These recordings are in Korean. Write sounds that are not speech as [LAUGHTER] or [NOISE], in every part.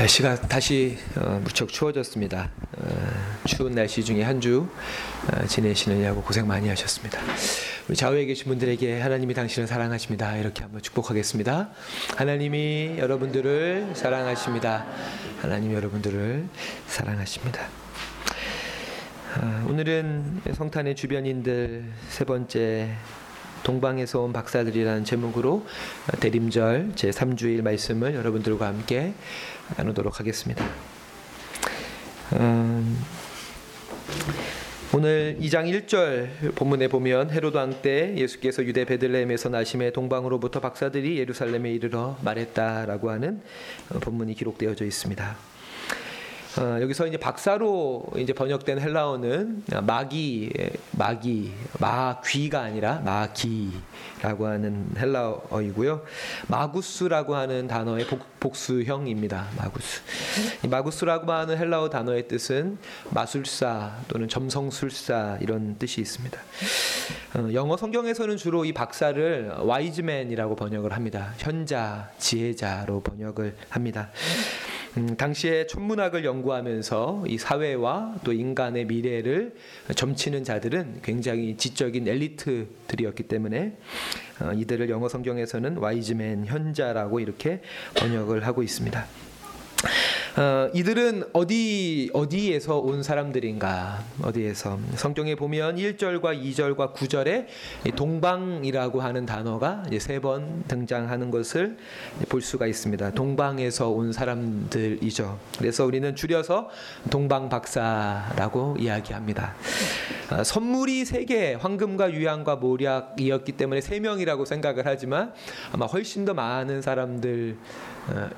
날씨가 다시 어, 무척 추워졌습니다. 어, 추운 날씨 중에 한주 어, 지내시느냐고 고생 많이 하셨습니다. 우리 좌우에 계신 분들에게 하나님이 당신을 사랑하십니다. 이렇게 한번 축복하겠습니다. 하나님이 여러분들을 사랑하십니다. 하나님 여러분들을 사랑하십니다. 아, 오늘은 성탄의 주변인들 세 번째 동방에서 온 박사들이라는 제목으로 대림절 제 3주일 말씀을 여러분들과 함께 나누도록 하겠습니다. 음, 오늘 2장 1절 본문에 보면 헤로드 왕 때 예수께서 유대 베들레헴에서 나심에 동방으로부터 박사들이 예루살렘에 이르러 말했다라고 하는 본문이 기록되어져 있습니다. 어, 여기서 이제 박사로 이제 번역된 헬라어는 마기, 마기, 마귀가 아니라 마기라고 하는 헬라어이고요. 마구스라고 하는 단어의 복, 수형입니다 마구스. 마구스라고 하는 헬라어 단어의 뜻은 마술사 또는 점성술사 이런 뜻이 있습니다. 어, 영어 성경에서는 주로 이 박사를 와이즈맨이라고 번역을 합니다. 현자, 지혜자로 번역을 합니다. 음, 당시에 천문학을 연구하면서 이 사회와 또 인간의 미래를 점치는 자들은 굉장히 지적인 엘리트들이었기 때문에 어, 이들을 영어 성경에서는 와이즈맨 현자라고 이렇게 번역을 하고 있습니다. 어, 이들은 어디 어디에서 온 사람들인가? 어디에서 성경에 보면 1절과 2절과 9절에 동방이라고 하는 단어가 세 번 등장하는 것을 볼 수가 있습니다. 동방에서 온 사람들이죠. 그래서 우리는 줄여서 동방 박사라고 이야기합니다. 어, 선물이 세 개, 황금과 유향과 모략이었기 때문에 세 명이라고 생각을 하지만 아마 훨씬 더 많은 사람들 어,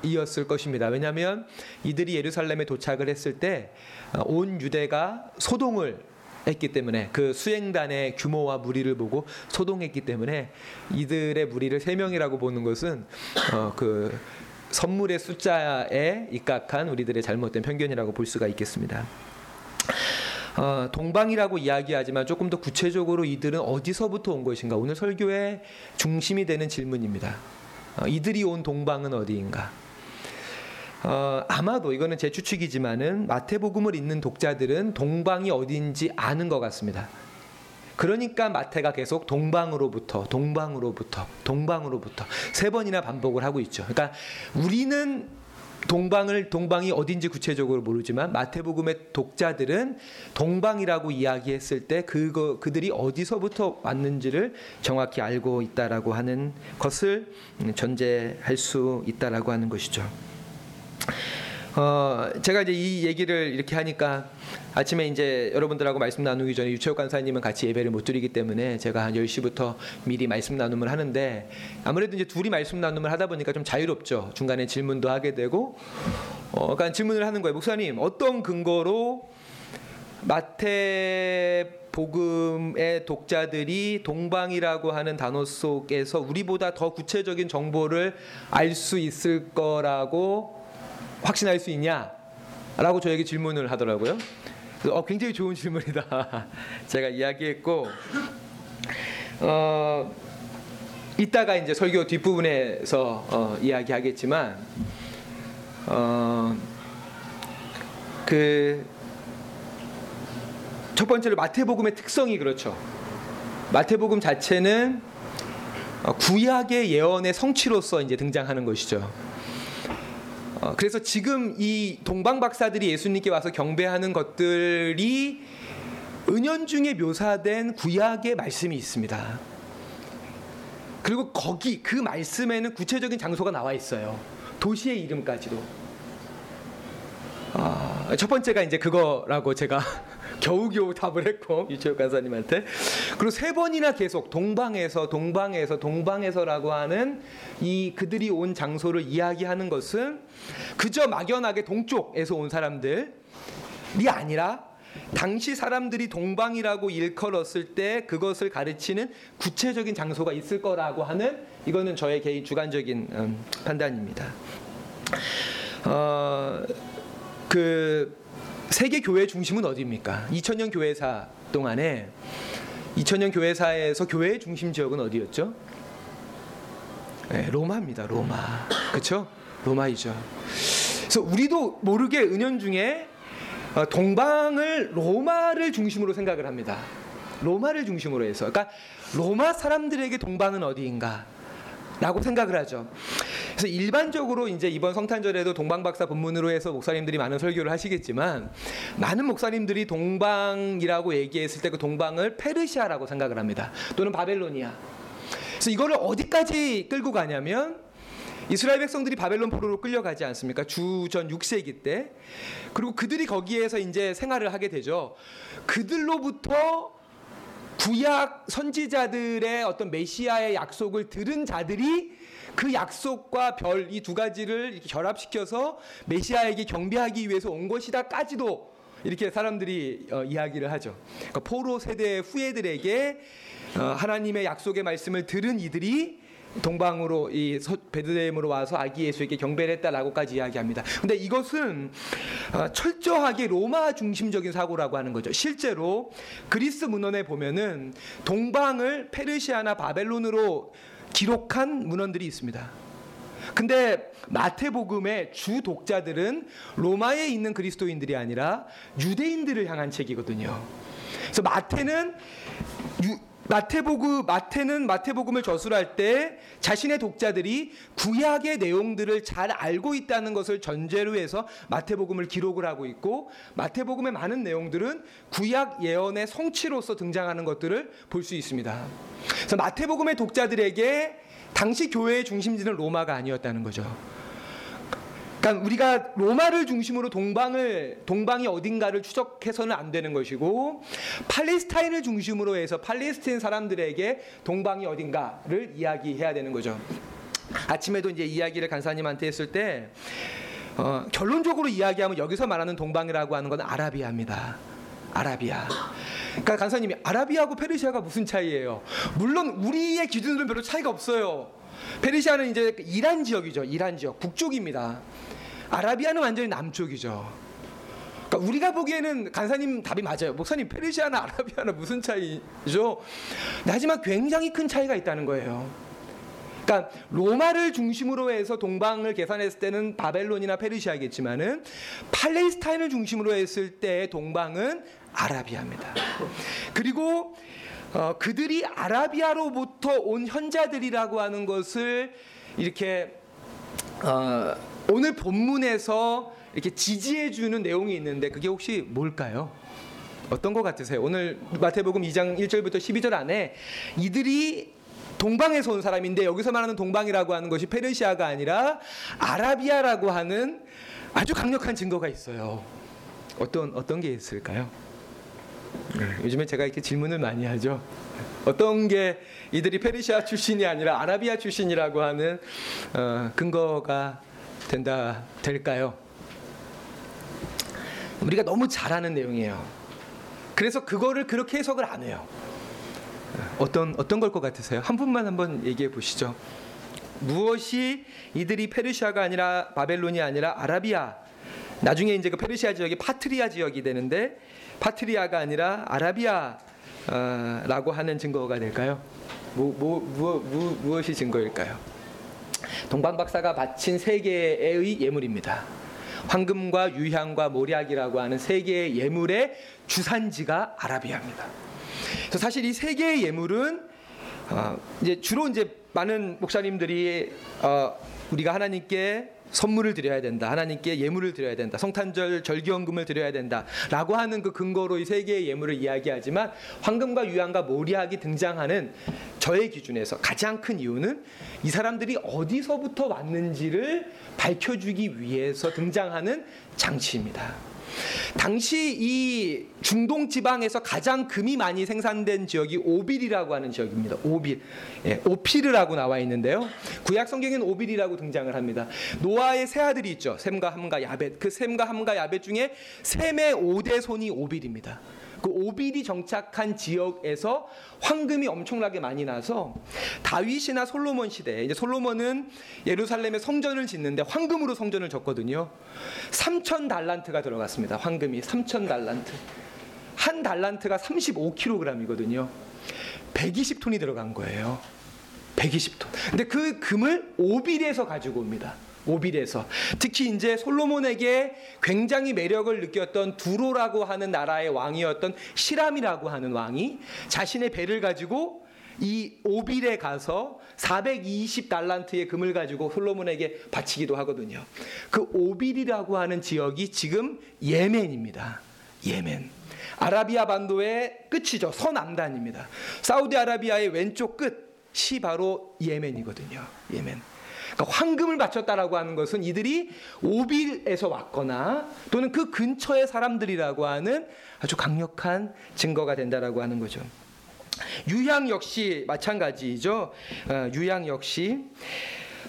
이었을 것입니다. 왜냐하면 이들이 예루살렘에 도착을 했을 때온 어, 유대가 소동을 했기 때문에 그 수행단의 규모와 무리를 보고 소동했기 때문에 이들의 무리를 세 명이라고 보는 것은 어, 그 선물의 숫자에 입각한 우리들의 잘못된 편견이라고 볼 수가 있겠습니다. 어, 동방이라고 이야기하지만 조금 더 구체적으로 이들은 어디서부터 온 것인가? 오늘 설교의 중심이 되는 질문입니다. 어, 이들이 온 동방은 어디인가? 어, 아마도 이거는 제 추측이지만은 마태복음을 읽는 독자들은 동방이 어디인지 아는 것 같습니다. 그러니까 마태가 계속 동방으로부터 동방으로부터 동방으로부터 세 번이나 반복을 하고 있죠. 그러니까 우리는 동방을 동방이 어딘지 구체적으로 모르지만 마태복음의 독자들은 동방이라고 이야기했을 때 그거 그들이 어디서부터 왔는지를 정확히 알고 있다라고 하는 것을 전제할 수 있다라고 하는 것이죠. 어, 제가 이제 이 얘기를 이렇게 하니까 아침에 이제 여러분들하고 말씀 나누기 전에 유채욱 간사님은 같이 예배를 못 드리기 때문에 제가 한 10시부터 미리 말씀 나눔을 하는데 아무래도 이제 둘이 말씀 나눔을 하다 보니까 좀 자유롭죠. 중간에 질문도 하게 되고 어, 그러니까 질문을 하는 거예요. 목사님, 어떤 근거로 마태 복음의 독자들이 동방이라고 하는 단어 속에서 우리보다 더 구체적인 정보를 알 수 있을 거라고 확신할 수 있냐? 라고 저에게 질문을 하더라고요. 어, 굉장히 좋은 질문이다. [LAUGHS] 제가 이야기했고, 어, 이따가 이제 설교 뒷부분에서 어, 이야기하겠지만, 어, 그, 첫 번째로 마태복음의 특성이 그렇죠. 마태복음 자체는 어, 구약의 예언의 성취로서 이제 등장하는 것이죠. 어, 그래서 지금 이 동방 박사들이 예수님께 와서 경배하는 것들이 은연중에 묘사된 구약의 말씀이 있습니다. 그리고 거기 그 말씀에는 구체적인 장소가 나와 있어요. 도시의 이름까지도. 아, 첫 번째가 이제 그거라고 제가 겨우겨우 답을 했고 [LAUGHS] 유채욱 간사님한테 그리고 세 번이나 계속 동방에서 동방에서 동방에서라고 하는 이 그들이 온 장소를 이야기하는 것은 그저 막연하게 동쪽에서 온 사람들이 아니라 당시 사람들이 동방이라고 일컬었을 때 그것을 가르치는 구체적인 장소가 있을 거라고 하는 이거는 저의 개인 주관적인 음, 판단입니다. 어, 그 세계 교회 중심은 어디입니까? 2000년 교회사 동안에 2000년 교회사에서 교회의 중심 지역은 어디였죠? 네, 로마입니다. 로마. 그렇죠? 로마이죠. 그래서 우리도 모르게 은연중에 어, 동방을 로마를 중심으로 생각을 합니다. 로마를 중심으로 해서. 그러니까 로마 사람들에게 동방은 어디인가? 라고 생각을 하죠. 그래서 일반적으로 이제 이번 성탄절에도 동방박사 본문으로 해서 목사님들이 많은 설교를 하시겠지만 많은 목사님들이 동방이라고 얘기했을 때 그 동방을 페르시아라고 생각을 합니다. 또는 바벨로니아. 그래서 이거를 어디까지 끌고 가냐면 이스라엘 백성들이 바벨론 포로로 끌려가지 않습니까? 주전 6세기 때. 그리고 그들이 거기에서 이제 생활을 하게 되죠. 그들로부터 구약 선지자들의 어떤 메시아의 약속을 들은 자들이 그 약속과 별 이 두 가지를 이렇게 결합시켜서 메시아에게 경배하기 위해서 온 것이다까지도 이렇게 사람들이 어, 이야기를 하죠. 그러니까 포로 세대 후예들에게 어, 하나님의 약속의 말씀을 들은 이들이 동방으로 이 베드레헴으로 와서 아기 예수에게 경배를 했다라고까지 이야기합니다. 근데 이것은 어, 철저하게 로마 중심적인 사고라고 하는 거죠. 실제로 그리스 문헌에 보면은 동방을 페르시아나 바벨론으로 기록한 문헌들이 있습니다. 근데 마태복음의 주 독자들은 로마에 있는 그리스도인들이 아니라 유대인들을 향한 책이거든요. 그래서 마태는 유, 마태복음 마태는 마태복음을 저술할 때 자신의 독자들이 구약의 내용들을 잘 알고 있다는 것을 전제로 해서 마태복음을 기록을 하고 있고 마태복음의 많은 내용들은 구약 예언의 성취로서 등장하는 것들을 볼 수 있습니다. 그래서 마태복음의 독자들에게 당시 교회의 중심지는 로마가 아니었다는 거죠. 그러니까 우리가 로마를 중심으로 동방을 동방이 어딘가를 추적해서는 안 되는 것이고 팔레스타인을 중심으로 해서 팔레스타인 사람들에게 동방이 어딘가를 이야기해야 되는 거죠. 아침에도 이제 이야기를 간사님한테 했을 때 어, 결론적으로 이야기하면 여기서 말하는 동방이라고 하는 건 아라비아입니다. 아라비아. 그러니까 간사님이 아라비아하고 페르시아가 무슨 차이예요? 물론 우리의 기준으로는 별로 차이가 없어요. 페르시아는 이제 이란 지역이죠. 이란 지역 북쪽입니다. 아라비아는 완전히 남쪽이죠. 그러니까 우리가 보기에는 간사님 답이 맞아요. 목사님 페르시아나 아라비아나 무슨 차이죠? 하지만 굉장히 큰 차이가 있다는 거예요. 그러니까 로마를 중심으로 해서 동방을 계산했을 때는 바벨론이나 페르시아겠지만은 팔레스타인을 중심으로 했을 때 동방은 아라비아입니다. 그리고 어, 그들이 아라비아로부터 온 현자들이라고 하는 것을 이렇게 어, 오늘 본문에서 이렇게 지지해 주는 내용이 있는데 그게 혹시 뭘까요? 어떤 것 같으세요? 오늘 마태복음 2장 1절부터 12절 안에 이들이 동방에서 온 사람인데 여기서 말하는 동방이라고 하는 것이 페르시아가 아니라 아라비아라고 하는 아주 강력한 증거가 있어요. 어떤 어떤 게 있을까요? 네, 요즘에 제가 이렇게 질문을 많이 하죠. 어떤 게 이들이 페르시아 출신이 아니라 아라비아 출신이라고 하는 어, 근거가 된다 될까요? 우리가 너무 잘 아는 내용이에요. 그래서 그거를 그렇게 해석을 안 해요. 어떤 어떤 걸 것 같으세요? 한 분만 한번 얘기해 보시죠. 무엇이 이들이 페르시아가 아니라 바벨론이 아니라 아라비아 나중에 이제 그 페르시아 지역이 파르티아 지역이 되는데 파르티아가 아니라 아라비아라고 하는 증거가 될까요? 뭐, 뭐, 무, 무, 무엇이 증거일까요? 동방 박사가 바친 세 개의 예물입니다. 황금과 유향과 몰약이라고 하는 세 개의 예물의 주산지가 아라비아입니다. 사실 이 세 개의 예물은 어, 이제 주로 이제 많은 목사님들이 어, 우리가 하나님께 선물을 드려야 된다. 하나님께 예물을 드려야 된다. 성탄절 절기원금을 드려야 된다 라고 하는 그 근거로 이 세 개의 예물을 이야기하지만 황금과 유황과 모리학이 등장하는 저의 기준에서 가장 큰 이유는 이 사람들이 어디서부터 왔는지를 밝혀주기 위해서 등장하는 장치입니다. 당시 이 중동 지방에서 가장 금이 많이 생산된 지역이 오빌이라고 하는 지역입니다. 오빌, 예, 오피르라고 나와 있는데요. 구약 성경에는 오빌이라고 등장을 합니다. 노아의 세 아들이 있죠. 셈과 함과 야벳. 그 셈과 함과 야벳 중에 셈의 5대 손이 오빌입니다. 그 오빌이 정착한 지역에서 황금이 엄청나게 많이 나서 다윗이나 솔로몬 시대 이제 솔로몬은 예루살렘에 성전을 짓는데 황금으로 성전을 졌거든요. 3천 달란트가 들어갔습니다. 황금이 3천 달란트. 한 달란트가 35kg이거든요. 120톤이 들어간 거예요. 120톤. 근데 그 금을 오빌에서 가지고 옵니다. 오빌에서 특히 이제 솔로몬에게 굉장히 매력을 느꼈던 두로라고 하는 나라의 왕이었던 시람이라고 하는 왕이 자신의 배를 가지고 이 오빌에 가서 420 달란트의 금을 가지고 솔로몬에게 바치기도 하거든요. 그 오빌이라고 하는 지역이 지금 예멘입니다. 예멘. 아라비아 반도의 끝이죠. 서남단입니다. 사우디아라비아의 왼쪽 끝이 바로 예멘이거든요. 예멘. 그러니까 황금을 바쳤다라고 하는 것은 이들이 오빌에서 왔거나 또는 그 근처의 사람들이라고 하는 아주 강력한 증거가 된다라고 하는 거죠. 유향 역시 마찬가지죠. 어, 유향 역시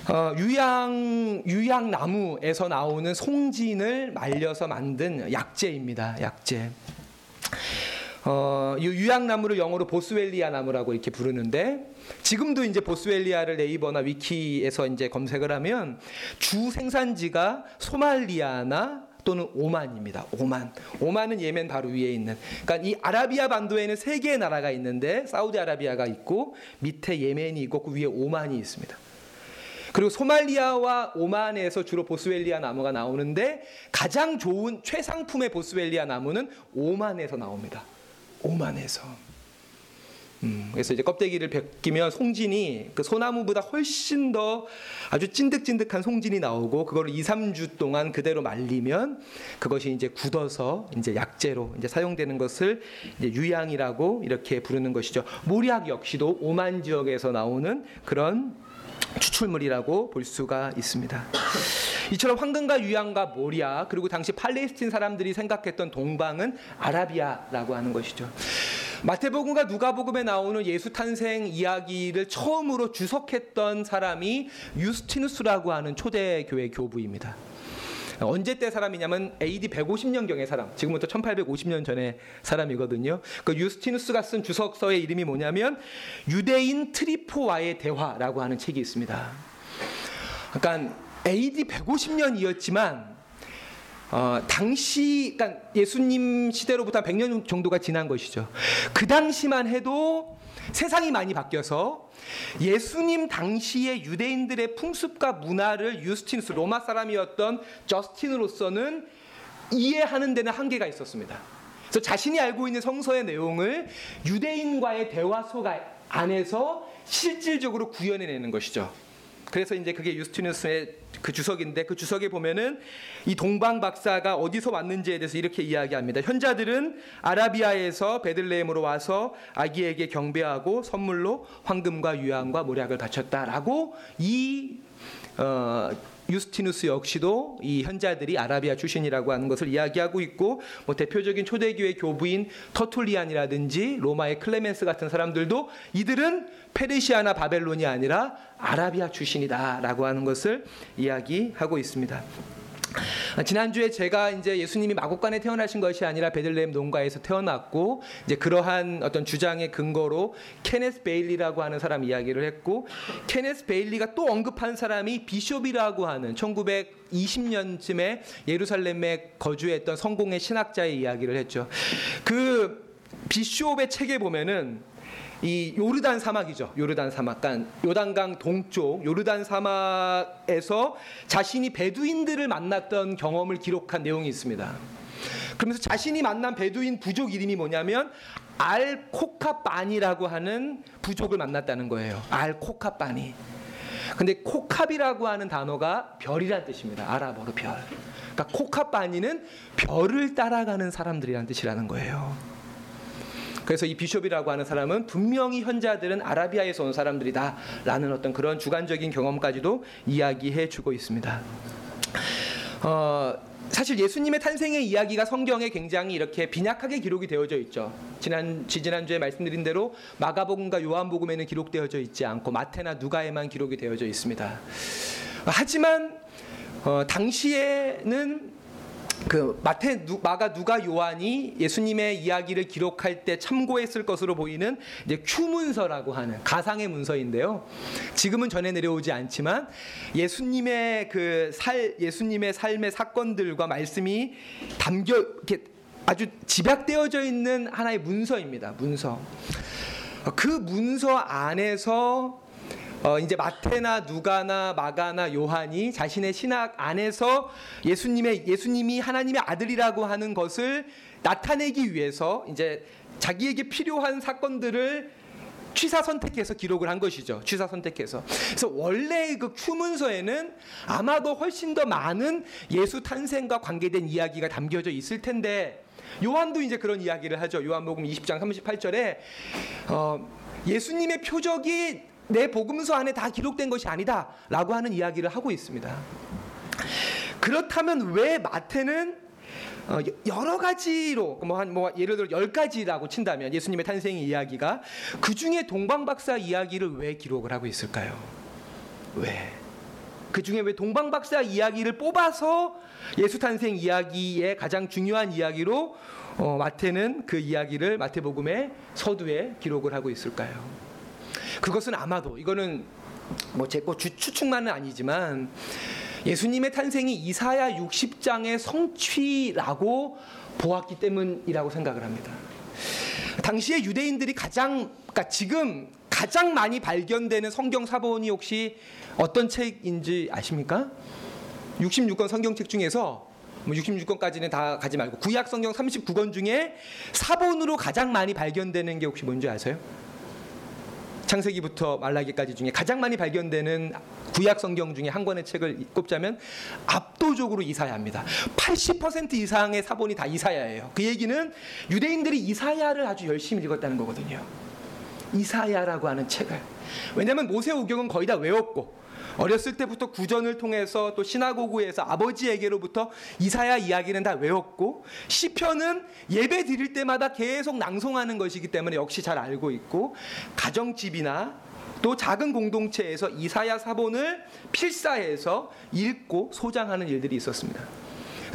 어, 유향 유향 나무에서 나오는 송진을 말려서 만든 약재입니다. 약재. 어, 이 유향나무를 영어로 보스웰리아 나무라고 이렇게 부르는데 지금도 이제 보스웰리아를 네이버나 위키에서 이제 검색을 하면 주 생산지가 소말리아나 또는 오만입니다. 오만. 오만은 예멘 바로 위에 있는. 그러니까 이 아라비아 반도에는 세 개의 나라가 있는데 사우디아라비아가 있고 밑에 예멘이 있고 그 위에 오만이 있습니다. 그리고 소말리아와 오만에서 주로 보스웰리아 나무가 나오는데 가장 좋은 최상품의 보스웰리아 나무는 오만에서 나옵니다. 오만에서. 음, 그래서 이제 껍데기를 벗기면 송진이 그 소나무보다 훨씬 더 아주 찐득찐득한 송진이 나오고 그걸 2, 3주 동안 그대로 말리면 그것이 이제 굳어서 이제 약재로 이제 사용되는 것을 이제 유향이라고 이렇게 부르는 것이죠. 모리악 역시도 오만 지역에서 나오는 그런 추출물이라고 볼 수가 있습니다. 이처럼 황금과 유향과 모리아 그리고 당시 팔레스틴 사람들이 생각했던 동방은 아라비아라고 하는 것이죠. 마태복음과 누가복음에 나오는 예수 탄생 이야기를 처음으로 주석했던 사람이 유스티누스라고 하는 초대교회 교부입니다. 언제 때 사람이냐면 AD 150년경의 사람, 지금부터 1850년 전의 사람이거든요. 그 유스티누스가 쓴 주석서의 이름이 뭐냐면 유대인 트리포와의 대화라고 하는 책이 있습니다. 그러니까 AD 150년이었지만 어, 당시 그러니까 예수님 시대로부터 100년 정도가 지난 것이죠. 그 당시만 해도 세상이 많이 바뀌어서 예수님 당시의 유대인들의 풍습과 문화를 유스티누스 로마 사람이었던 저스틴으로서는 이해하는 데는 한계가 있었습니다. 그래서 자신이 알고 있는 성서의 내용을 유대인과의 대화 속 안에서 실질적으로 구현해내는 것이죠. 그래서 이제 그게 유스티누스의 그 주석인데 그 주석에 보면은 이 동방 박사가 어디서 왔는지에 대해서 이렇게 이야기합니다. 현자들은 아라비아에서 베들레헴으로 와서 아기에게 경배하고 선물로 황금과 유향과 모략을 바쳤다라고 이 어, 유스티누스 역시도 이 현자들이 아라비아 출신이라고 하는 것을 이야기하고 있고 뭐 대표적인 초대교회 교부인 터툴리안이라든지 로마의 클레멘스 같은 사람들도 이들은 페르시아나 바벨론이 아니라 아라비아 출신이다라고 하는 것을 이야기하고 있습니다. 지난주에 제가 이제 예수님이 마구간에 태어나신 것이 아니라 베들레헴 농가에서 태어났고 이제 그러한 어떤 주장의 근거로 케네스 베일리라고 하는 사람 이야기를 했고 케네스 베일리가 또 언급한 사람이 비숍이라고 하는 1920년쯤에 예루살렘에 거주했던 성공의 신학자의 이야기를 했죠. 그 비숍의 책에 보면은 이 요르단 사막이죠. 요르단 사막, 그러니까 요단강 동쪽 요르단 사막에서 자신이 베두인들을 만났던 경험을 기록한 내용이 있습니다. 그러면서 자신이 만난 베두인 부족 이름이 뭐냐면 알코카바니라고 하는 부족을 만났다는 거예요. 알코카바니. 근데 코캅이라고 하는 단어가 별이란 뜻입니다. 아랍어로 별. 그러니까 코캅바니는 별을 따라가는 사람들이란 뜻이라는 거예요. 그래서 이 비숍이라고 하는 사람은 분명히 현자들은 아라비아에서 온 사람들이다라는 어떤 그런 주관적인 경험까지도 이야기해 주고 있습니다. 어, 사실 예수님의 탄생의 이야기가 성경에 굉장히 이렇게 빈약하게 기록이 되어져 있죠. 지난 지지난주에 말씀드린 대로 마가복음과 요한복음에는 기록되어져 있지 않고 마태나 누가에만 기록이 되어져 있습니다. 하지만 어, 당시에는 그 마태 마가 누가 요한이 예수님의 이야기를 기록할 때 참고했을 것으로 보이는 이제 큐 문서라고 하는 가상의 문서인데요. 지금은 전해 내려오지 않지만 예수님의 그 살 예수님의 삶의 사건들과 말씀이 담겨 이렇게 아주 집약되어져 있는 하나의 문서입니다. 문서. 그 문서 안에서 어, 이제 마태나 누가나 마가나 요한이 자신의 신학 안에서 예수님의 예수님이 하나님의 아들이라고 하는 것을 나타내기 위해서 이제 자기에게 필요한 사건들을 취사 선택해서 기록을 한 것이죠. 취사 선택해서. 그래서 원래 그 추문서에는 아마도 훨씬 더 많은 예수 탄생과 관계된 이야기가 담겨져 있을 텐데 요한도 이제 그런 이야기를 하죠. 요한복음 20장 38절에 어, 예수님의 표적이 내 복음서 안에 다 기록된 것이 아니다라고 하는 이야기를 하고 있습니다. 그렇다면 왜 마태는 어, 여- 여러 가지로 뭐한 뭐 예를 들어 열 가지라고 친다면 예수님의 탄생 이야기가 그 중에 동방박사 이야기를 왜 기록을 하고 있을까요? 왜? 그 중에 왜 동방박사 이야기를 뽑아서 예수 탄생 이야기의 가장 중요한 이야기로 어, 마태는 그 이야기를 마태복음의 서두에 기록을 하고 있을까요? 그것은 아마도 이거는 뭐제거 추측만은 아니지만 예수님의 탄생이 이사야 60장의 성취라고 보았기 때문이라고 생각을 합니다. 당시에 유대인들이 가장 그러니까 지금 가장 많이 발견되는 성경 사본이 혹시 어떤 책인지 아십니까? 66권 성경책 중에서 뭐 66권까지는 다 가지 말고 구약 성경 39권 중에 사본으로 가장 많이 발견되는 게 혹시 뭔지 아세요? 창세기부터 말라기까지 중에 가장 많이 발견되는 구약 성경 중에 한 권의 책을 꼽자면 압도적으로 이사야입니다. 80% 이상의 사본이 다 이사야예요. 그 얘기는 유대인들이 이사야를 아주 열심히 읽었다는 거거든요. 이사야라고 하는 책을. 왜냐하면 모세오경은 거의 다 외웠고 어렸을 때부터 구전을 통해서 또 시나고구에서 아버지에게로부터 이사야 이야기는 다 외웠고 시편은 예배 드릴 때마다 계속 낭송하는 것이기 때문에 역시 잘 알고 있고 가정집이나 또 작은 공동체에서 이사야 사본을 필사해서 읽고 소장하는 일들이 있었습니다.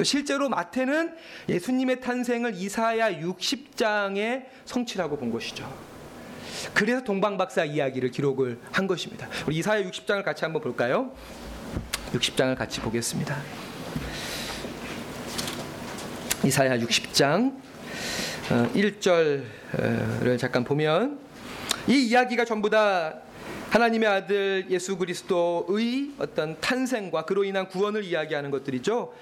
실제로 마태는 예수님의 탄생을 이사야 60장의 성취라고 본 것이죠. 그래서 동방박사 이야기를 기록을 한 것입니다. 우리 이사야 60장을 같이 한번 볼까요? 60장을 같이 보겠습니다. 이사야 60장 1절을 잠깐 보면 이 이야기가 전부 다 하나님의 아들 예수 그리스도의 어떤 탄생과 그로 인한 구원을 이야기하는 것들이죠.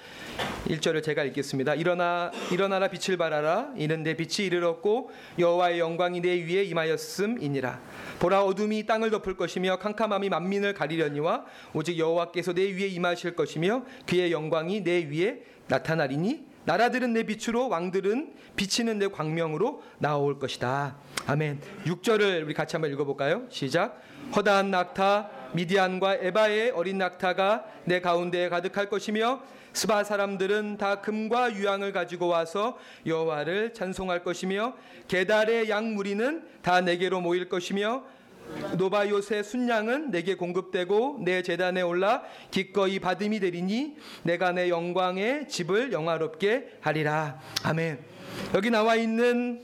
1절을 제가 읽겠습니다. 일어나 일어나라 빛을 발하라 이는 내 빛이 이르렀고 여호와의 영광이 내 위에 임하였음이니라. 보라 어둠이 땅을 덮을 것이며 캄캄함이 만민을 가리려니와 오직 여호와께서 내 위에 임하실 것이며 그의 영광이 내 위에 나타나리니 나라들은 내 빛으로 왕들은 비치는 내 광명으로 나올 것이다. 아멘. 6절을 우리 같이 한번 읽어 볼까요? 시작. 허다한 낙타 미디안과 에바의 어린 낙타가 내 가운데에 가득할 것이며 스바 사람들은 다 금과 유황을 가지고 와서 여호와를 찬송할 것이며 게달의 양 무리는 다 내게로 모일 것이며 느바욧의 숫양은 내게 공급되고 내 제단에 올라 기꺼이 받음이 되리니 내가 내 영광의 집을 영화롭게 하리라. 아멘. 여기 나와 있는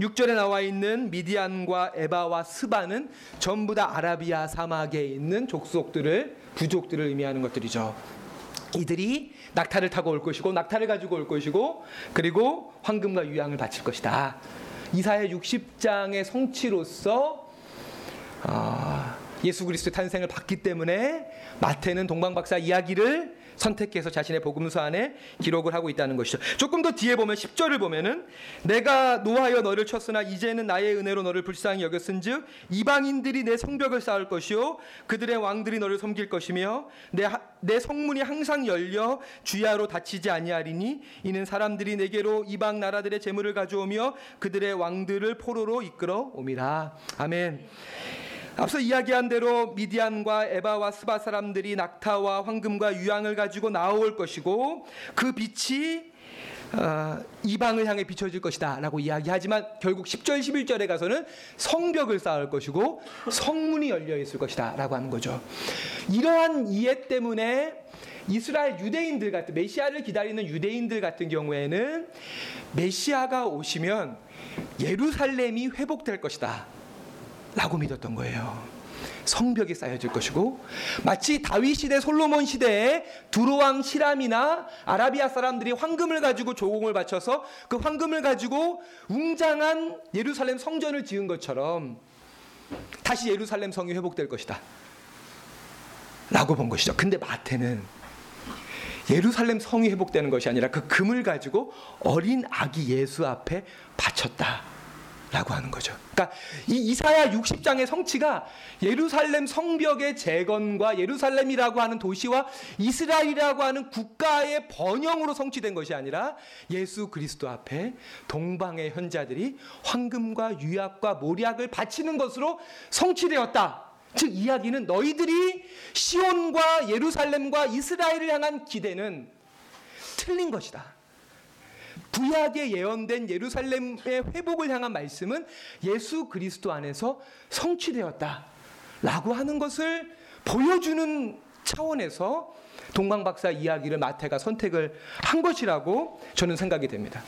6절에 나와 있는 미디안과 에바와 스바는 전부 다 아라비아 사막에 있는 족속들을 부족들을 의미하는 것들이죠. 이들이 낙타를 타고 올 것이고 낙타를 가지고 올 것이고 그리고 황금과 유향을 바칠 것이다. 이사야 60장의 성취로서 아, 예수 그리스도의 탄생을 봤기 때문에 마태는 동방박사 이야기를 선택해서 자신의 복음서 안에 기록을 하고 있다는 것이죠. 조금 더 뒤에 보면 10절을 보면은 내가 노하여 너를 쳤으나 이제는 나의 은혜로 너를 불쌍히 여겼은즉 이방인들이 내 성벽을 쌓을 것이요 그들의 왕들이 너를 섬길 것이며 내, 하- 내 성문이 항상 열려 주야로 닫히지 아니하리니 이는 사람들이 내게로 이방 나라들의 재물을 가져오며 그들의 왕들을 포로로 이끌어 옴이라. 아멘. 앞서 이야기한 대로 미디안과 에바와 스바 사람들이 낙타와 황금과 유황을 가지고 나올 것이고 그 빛이 어, 이방을 향해 비춰질 것이다 라고 이야기하지만 결국 10절 11절에 가서는 성벽을 쌓을 것이고 성문이 열려 있을 것이다 라고 하는 거죠. 이러한 이해 때문에 이스라엘 유대인들 같은 메시아를 기다리는 유대인들 같은 경우에는 메시아가 오시면 예루살렘이 회복될 것이다. 라고 믿었던 거예요. 성벽이 쌓여질 것이고 마치 다윗 시대 솔로몬 시대에 두로왕 시람이나 아라비아 사람들이 황금을 가지고 조공을 바쳐서 그 황금을 가지고 웅장한 예루살렘 성전을 지은 것처럼 다시 예루살렘 성이 회복될 것이다. 라고 본 것이죠. 근데 마태는 예루살렘 성이 회복되는 것이 아니라 그 금을 가지고 어린 아기 예수 앞에 바쳤다. 라고 하는 거죠. 그러니까 이 이사야 60장의 성취가 예루살렘 성벽의 재건과 예루살렘이라고 하는 도시와 이스라엘이라고 하는 국가의 번영으로 성취된 것이 아니라 예수 그리스도 앞에 동방의 현자들이 황금과 유약과 모략을 바치는 것으로 성취되었다. 즉 이야기는 너희들이 시온과 예루살렘과 이스라엘을 향한 기대는 틀린 것이다. 구약에 예언된 예루살렘의 회복을 향한 말씀은 예수 그리스도 안에서 성취되었다. 라고 하는 것을 보여주는 차원에서 동방 박사 이야기를 마태가 선택을 한 것이라고 저는 생각이 됩니다.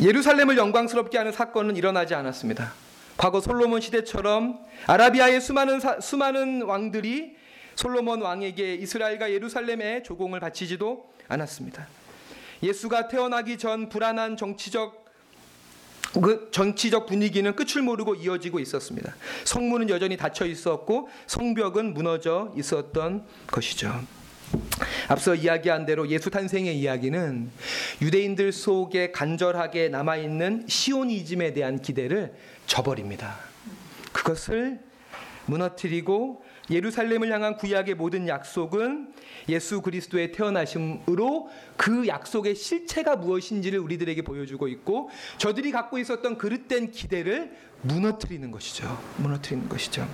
예루살렘을 영광스럽게 하는 사건은 일어나지 않았습니다. 과거 솔로몬 시대처럼 아라비아의 수많은 사, 수많은 왕들이 솔로몬 왕에게 이스라엘과 예루살렘에 조공을 바치지도 않았습니다. 예수가 태어나기 전 불안한 정치적 그 정치적 분위기는 끝을 모르고 이어지고 있었습니다. 성문은 여전히 닫혀 있었고 성벽은 무너져 있었던 것이죠. 앞서 이야기한 대로 예수 탄생의 이야기는 유대인들 속에 간절하게 남아 있는 시오니즘에 대한 기대를 저버립니다. 그것을 무너뜨리고 예루살렘을 향한 구약의 모든 약속은 예수 그리스도의 태어나심으로 그 약속의 실체가 무엇인지를 우리들에게 보여주고 있고 저들이 갖고 있었던 그릇된 기대를 무너뜨리는 것이죠. 무너뜨리는 것이죠.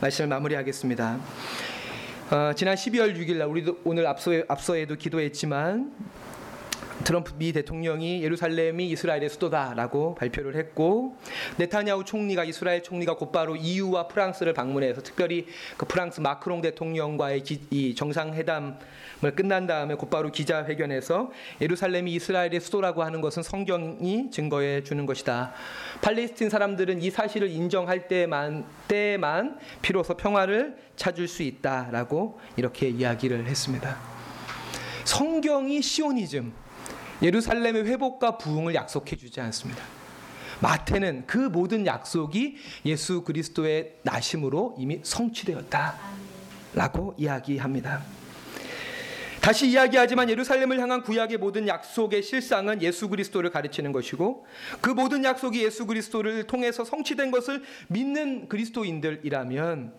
말씀을 마무리하겠습니다. 어, 지난 12월 6일 날 우리도 오늘 앞서 앞서에도 기도했지만 트럼프 미 대통령이 예루살렘이 이스라엘의 수도다라고 발표를 했고 네타냐후 총리가 이스라엘 총리가 곧바로 EU와 프랑스를 방문해서 특별히 그 프랑스 마크롱 대통령과의 기, 이 정상회담을 끝난 다음에 곧바로 기자회견에서 예루살렘이 이스라엘의 수도라고 하는 것은 성경이 증거해 주는 것이다. 팔레스틴 사람들은 이 사실을 인정할 때만 때만 비로소 평화를 찾을 수 있다라고 이렇게 이야기를 했습니다. 성경이 시오니즘 예루살렘의 회복과 부흥을 약속해 주지 않습니다. 마태는 그 모든 약속이 예수 그리스도의 나심으로 이미 성취되었다라고 이야기합니다. 다시 이야기하지만 예루살렘을 향한 구약의 모든 약속의 실상은 예수 그리스도를 가르치는 것이고 그 모든 약속이 예수 그리스도를 통해서 성취된 것을 믿는 그리스도인들이라면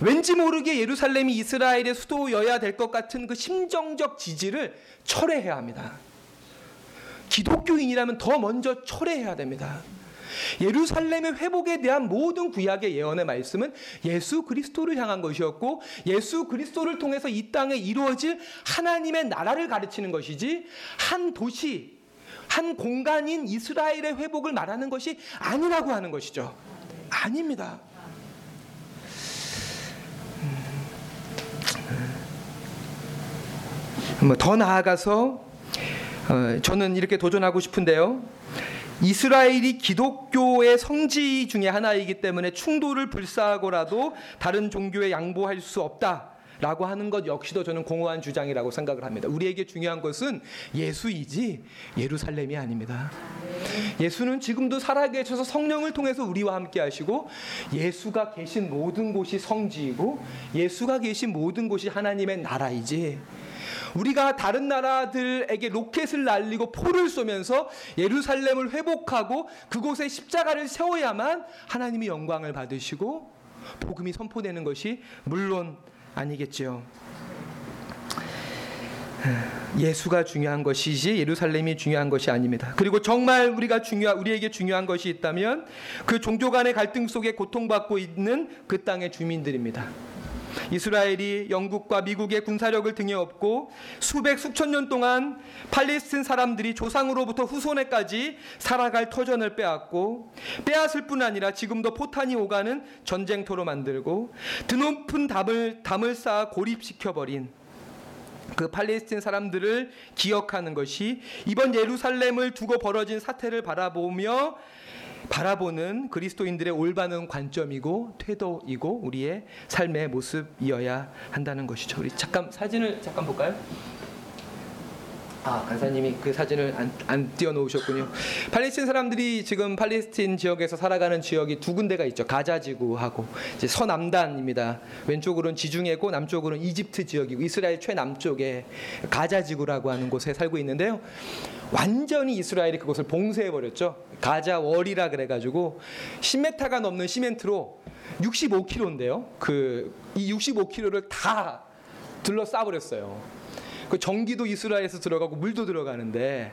왠지 모르게 예루살렘이 이스라엘의 수도여야 될 것 같은 그 심정적 지지를 철회해야 합니다. 기독교인이라면 더 먼저 철회해야 됩니다. 예루살렘의 회복에 대한 모든 구약의 예언의 말씀은 예수 그리스도를 향한 것이었고 예수 그리스도를 통해서 이 땅에 이루어질 하나님의 나라를 가르치는 것이지 한 도시 한 공간인 이스라엘의 회복을 말하는 것이 아니라고 하는 것이죠. 아닙니다. 음. 더 나아가서 어, 저는 이렇게 도전하고 싶은데요. 이스라엘이 기독교의 성지 중에 하나이기 때문에 충돌을 불사하고라도 다른 종교에 양보할 수 없다. 라고 하는 것 역시도 저는 공허한 주장이라고 생각을 합니다. 우리에게 중요한 것은 예수이지 예루살렘이 아닙니다. 예수는 지금도 살아계셔서 성령을 통해서 우리와 함께 하시고 예수가 계신 모든 곳이 성지이고 예수가 계신 모든 곳이 하나님의 나라이지 우리가 다른 나라들에게 로켓을 날리고 포를 쏘면서 예루살렘을 회복하고 그곳에 십자가를 세워야만 하나님이 영광을 받으시고 복음이 선포되는 것이 물론 아니겠지요. 예수가 중요한 것이지 예루살렘이 중요한 것이 아닙니다. 그리고 정말 우리가 중요 우리에게 중요한 것이 있다면 그 종교 간의 갈등 속에 고통받고 있는 그 땅의 주민들입니다. 이스라엘이 영국과 미국의 군사력을 등에 업고 수백 수천 년 동안 팔레스틴 사람들이 조상으로부터 후손에까지 살아갈 터전을 빼앗고 빼앗을 뿐 아니라 지금도 포탄이 오가는 전쟁터로 만들고 드높은 담을 담을 쌓아 고립시켜 버린 그 팔레스틴 사람들을 기억하는 것이 이번 예루살렘을 두고 벌어진 사태를 바라보며 바라보는 그리스도인들의 올바른 관점이고 태도이고 우리의 삶의 모습이어야 한다는 것이죠. 우리 잠깐 사진을 잠깐 볼까요? 아, 간사님이 그 사진을 안, 안 띄워놓으셨군요. 팔레스틴 사람들이 지금 팔레스틴 지역에서 살아가는 지역이 두 군데가 있죠. 가자 지구하고 이제 서남단입니다. 왼쪽으로는 지중해고 남쪽으로는 이집트 지역이고 이스라엘 최남쪽에 가자 지구라고 하는 곳에 살고 있는데요. 완전히 이스라엘이 그곳을 봉쇄해 버렸죠. 가자 월이라 그래가지고 10m가 넘는 시멘트로 65km인데요. 그 이 65km를 다 둘러싸 버렸어요. 그 전기도 이스라엘에서 들어가고 물도 들어가는데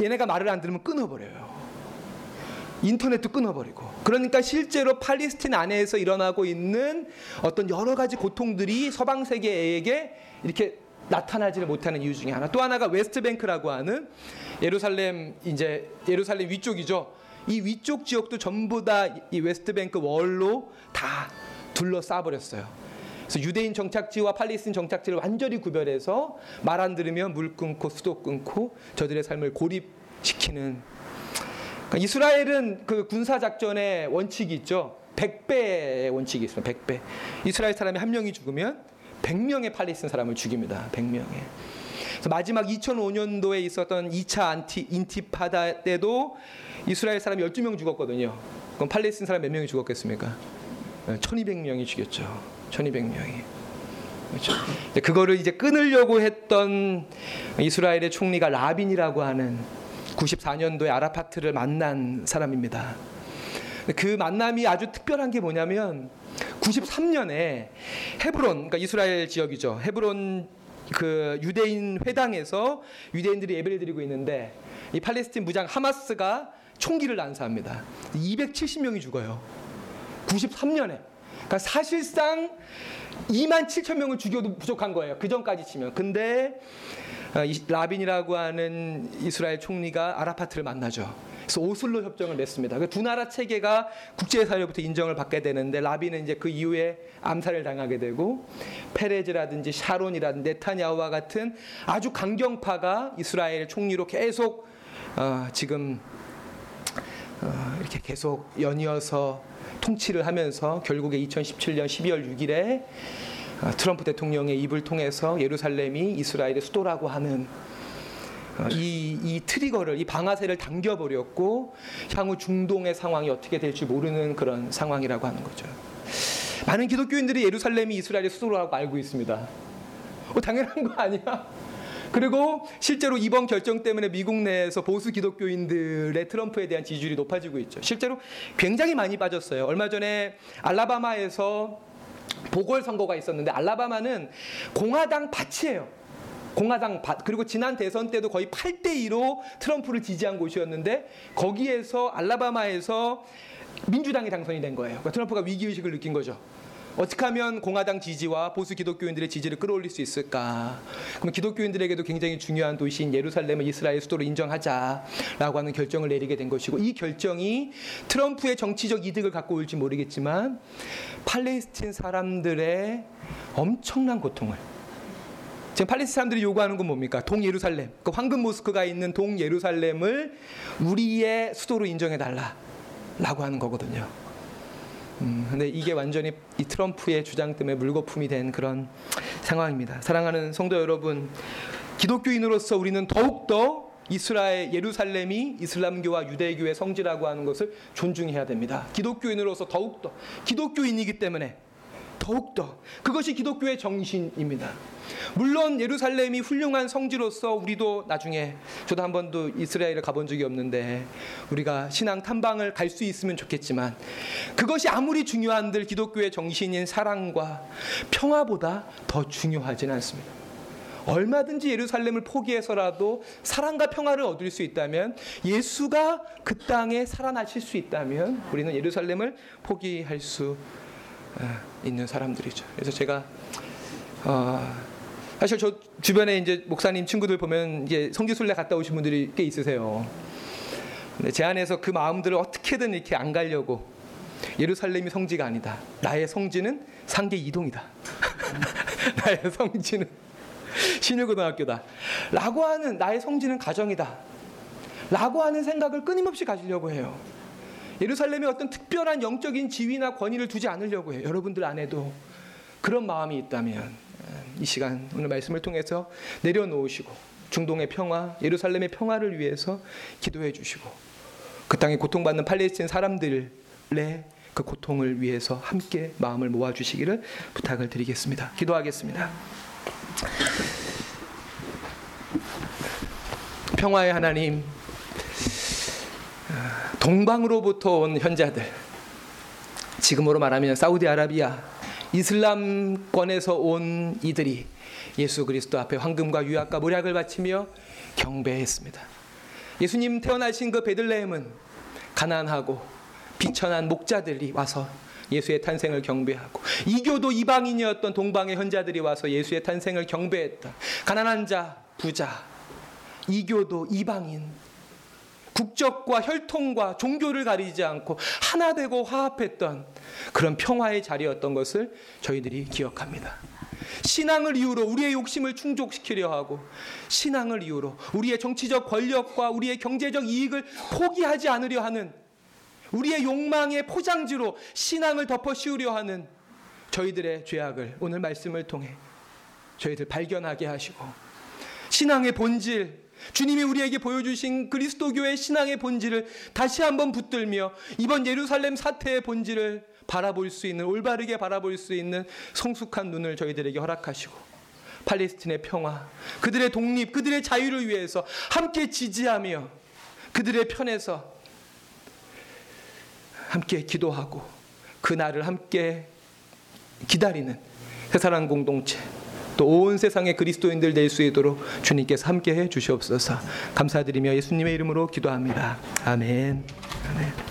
얘네가 말을 안 들으면 끊어버려요. 인터넷도 끊어버리고. 그러니까 실제로 팔레스틴 안에서 일어나고 있는 어떤 여러 가지 고통들이 서방 세계에게 이렇게 나타나지를 못하는 이유 중에 하나. 또 하나가 웨스트뱅크라고 하는 예루살렘 이제 예루살렘 위쪽이죠. 이 위쪽 지역도 전부 다 이 웨스트뱅크 wall로 다 둘러싸 버렸어요. 그래서 유대인 정착지와 팔레스틴 정착지를 완전히 구별해서 말 안 들으면 물 끊고 수도 끊고 저들의 삶을 고립시키는 그러니까 이스라엘은 그 군사 작전의 원칙이 있죠. 100배의 원칙이 있습니다. 100배. 이스라엘 사람이 한 명이 죽으면 100명의 팔레스틴 사람을 죽입니다. 100명의. 그래서 마지막 2005년도에 있었던 2차 안티 인티파다 때도 이스라엘 사람 12명 죽었거든요. 그럼 팔레스틴 사람 몇 명이 죽었겠습니까? 1200명이 죽였죠. 1200명이. 그렇죠. 이제 그거를 이제 끊으려고 했던 이스라엘의 총리가 라빈이라고 하는 94년도에 아라파트를 만난 사람입니다. 그 만남이 아주 특별한 게 뭐냐면 93년에 헤브론, 그러니까 이스라엘 지역이죠. 헤브론 그 유대인 회당에서 유대인들이 예배를 드리고 있는데 이 팔레스틴 무장 하마스가 총기를 난사합니다. 270명이 죽어요. 93년에. 그러니까 사실상 2만 7천 명을 죽여도 부족한 거예요. 그 전까지 치면. 근데 어, 라빈이라고 하는 이스라엘 총리가 아라파트를 만나죠. 그래서 오슬로 협정을 맺습니다. 그두 나라 체계가 국제사회로부터 인정을 받게 되는데 라빈은 이제 그 이후에 암살을 당하게 되고 페레즈라든지 샤론이라든지 네타냐후와 같은 아주 강경파가 이스라엘 총리로 계속 어, 지금 어, 이렇게 계속 연이어서 통치를 하면서 결국에 2017년 12월 6일에 어, 트럼프 대통령의 입을 통해서 예루살렘이 이스라엘의 수도라고 하는 어, 이, 이 트리거를 이 방아쇠를 당겨버렸고 향후 중동의 상황이 어떻게 될지 모르는 그런 상황이라고 하는 거죠. 많은 기독교인들이 예루살렘이 이스라엘의 수도라고 알고 있습니다. 어, 당연한 거 아니야? 그리고 실제로 이번 결정 때문에 미국 내에서 보수 기독교인들의 트럼프에 대한 지지율이 높아지고 있죠. 실제로 굉장히 많이 빠졌어요. 얼마 전에 알라바마에서 보궐선거가 있었는데 알라바마는 공화당 밭이에요. 공화당 밭 그리고 지난 대선 때도 거의 8대 2로 트럼프를 지지한 곳이었는데 거기에서 알라바마에서 민주당이 당선이 된 거예요. 그러니까 트럼프가 위기 의식을 느낀 거죠. 어떻게 하면 공화당 지지와 보수 기독교인들의 지지를 끌어올릴 수 있을까? 그럼 기독교인들에게도 굉장히 중요한 도시인 예루살렘을 이스라엘 수도로 인정하자라고 하는 결정을 내리게 된 것이고 이 결정이 트럼프의 정치적 이득을 갖고 올지 모르겠지만 팔레스틴 사람들의 엄청난 고통을 지금 팔레스틴 사람들이 요구하는 건 뭡니까? 동 예루살렘, 그 황금 모스크가 있는 동 예루살렘을 우리의 수도로 인정해 달라라고 하는 거거든요. 음, 근데 이게 완전히 이 트럼프의 주장 때문에 물거품이 된 그런 상황입니다. 사랑하는 성도 여러분, 기독교인으로서 우리는 더욱더 이스라엘 예루살렘이 이슬람교와 유대교의 성지라고 하는 것을 존중해야 됩니다. 기독교인으로서 더욱더 기독교인이기 때문에 더욱더 그것이 기독교의 정신입니다. 물론 예루살렘이 훌륭한 성지로서 우리도 나중에 저도 한 번도 이스라엘을 가본 적이 없는데 우리가 신앙 탐방을 갈 수 있으면 좋겠지만 그것이 아무리 중요한들 기독교의 정신인 사랑과 평화보다 더 중요하지는 않습니다. 얼마든지 예루살렘을 포기해서라도 사랑과 평화를 얻을 수 있다면 예수가 그 땅에 살아나실 수 있다면 우리는 예루살렘을 포기할 수 어, 있는 사람들이죠. 그래서 제가 어, 사실 저 주변에 이제 목사님 친구들 보면 이제 성지순례 갔다 오신 분들이 꽤 있으세요. 근데 제 안에서 그 마음들을 어떻게든 이렇게 안 가려고 예루살렘이 성지가 아니다. 나의 성지는 상계 이동이다. [LAUGHS] 나의 성지는 신일고등학교다. 라고 하는 나의 성지는 가정이다. 라고 하는 생각을 끊임없이 가지려고 해요. 예루살렘에 어떤 특별한 영적인 지위나 권위를 두지 않으려고 해요. 여러분들 안에도 그런 마음이 있다면 이 시간 오늘 말씀을 통해서 내려놓으시고 중동의 평화, 예루살렘의 평화를 위해서 기도해 주시고 그 땅에 고통받는 팔레스틴 사람들의 그 고통을 위해서 함께 마음을 모아 주시기를 부탁을 드리겠습니다. 기도하겠습니다. 평화의 하나님, 동방으로부터 온 현자들, 지금으로 말하면 사우디아라비아, 이슬람권에서 온 이들이 예수 그리스도 앞에 황금과 유약과 모략을 바치며 경배했습니다. 예수님 태어나신 그 베들레헴은 가난하고 비천한 목자들이 와서 예수의 탄생을 경배하고 이교도 이방인이었던 동방의 현자들이 와서 예수의 탄생을 경배했다. 가난한 자, 부자, 이교도 이방인 국적과 혈통과 종교를 가리지 않고 하나 되고 화합했던 그런 평화의 자리였던 것을 저희들이 기억합니다. 신앙을 이유로 우리의 욕심을 충족시키려 하고 신앙을 이유로 우리의 정치적 권력과 우리의 경제적 이익을 포기하지 않으려 하는 우리의 욕망의 포장지로 신앙을 덮어 씌우려 하는 저희들의 죄악을 오늘 말씀을 통해 저희들 발견하게 하시고 신앙의 본질 주님이 우리에게 보여주신 그리스도교의 신앙의 본질을 다시 한번 붙들며 이번 예루살렘 사태의 본질을 바라볼 수 있는 올바르게 바라볼 수 있는 성숙한 눈을 저희들에게 허락하시고 팔레스틴의 평화, 그들의 독립, 그들의 자유를 위해서 함께 지지하며 그들의 편에서 함께 기도하고 그 날을 함께 기다리는 새사랑 공동체 또 온 세상의 그리스도인들 될 수 있도록 주님께서 함께 해 주시옵소서. 감사드리며 예수님의 이름으로 기도합니다. 아멘. 아멘.